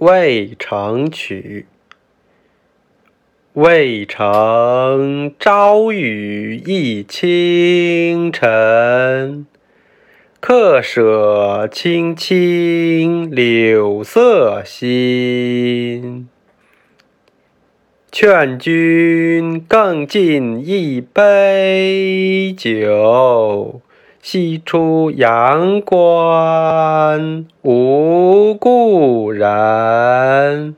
渭城曲》。渭城朝雨浥轻尘，客舍青青柳色新。劝君更尽一杯酒，西出阳关无故人。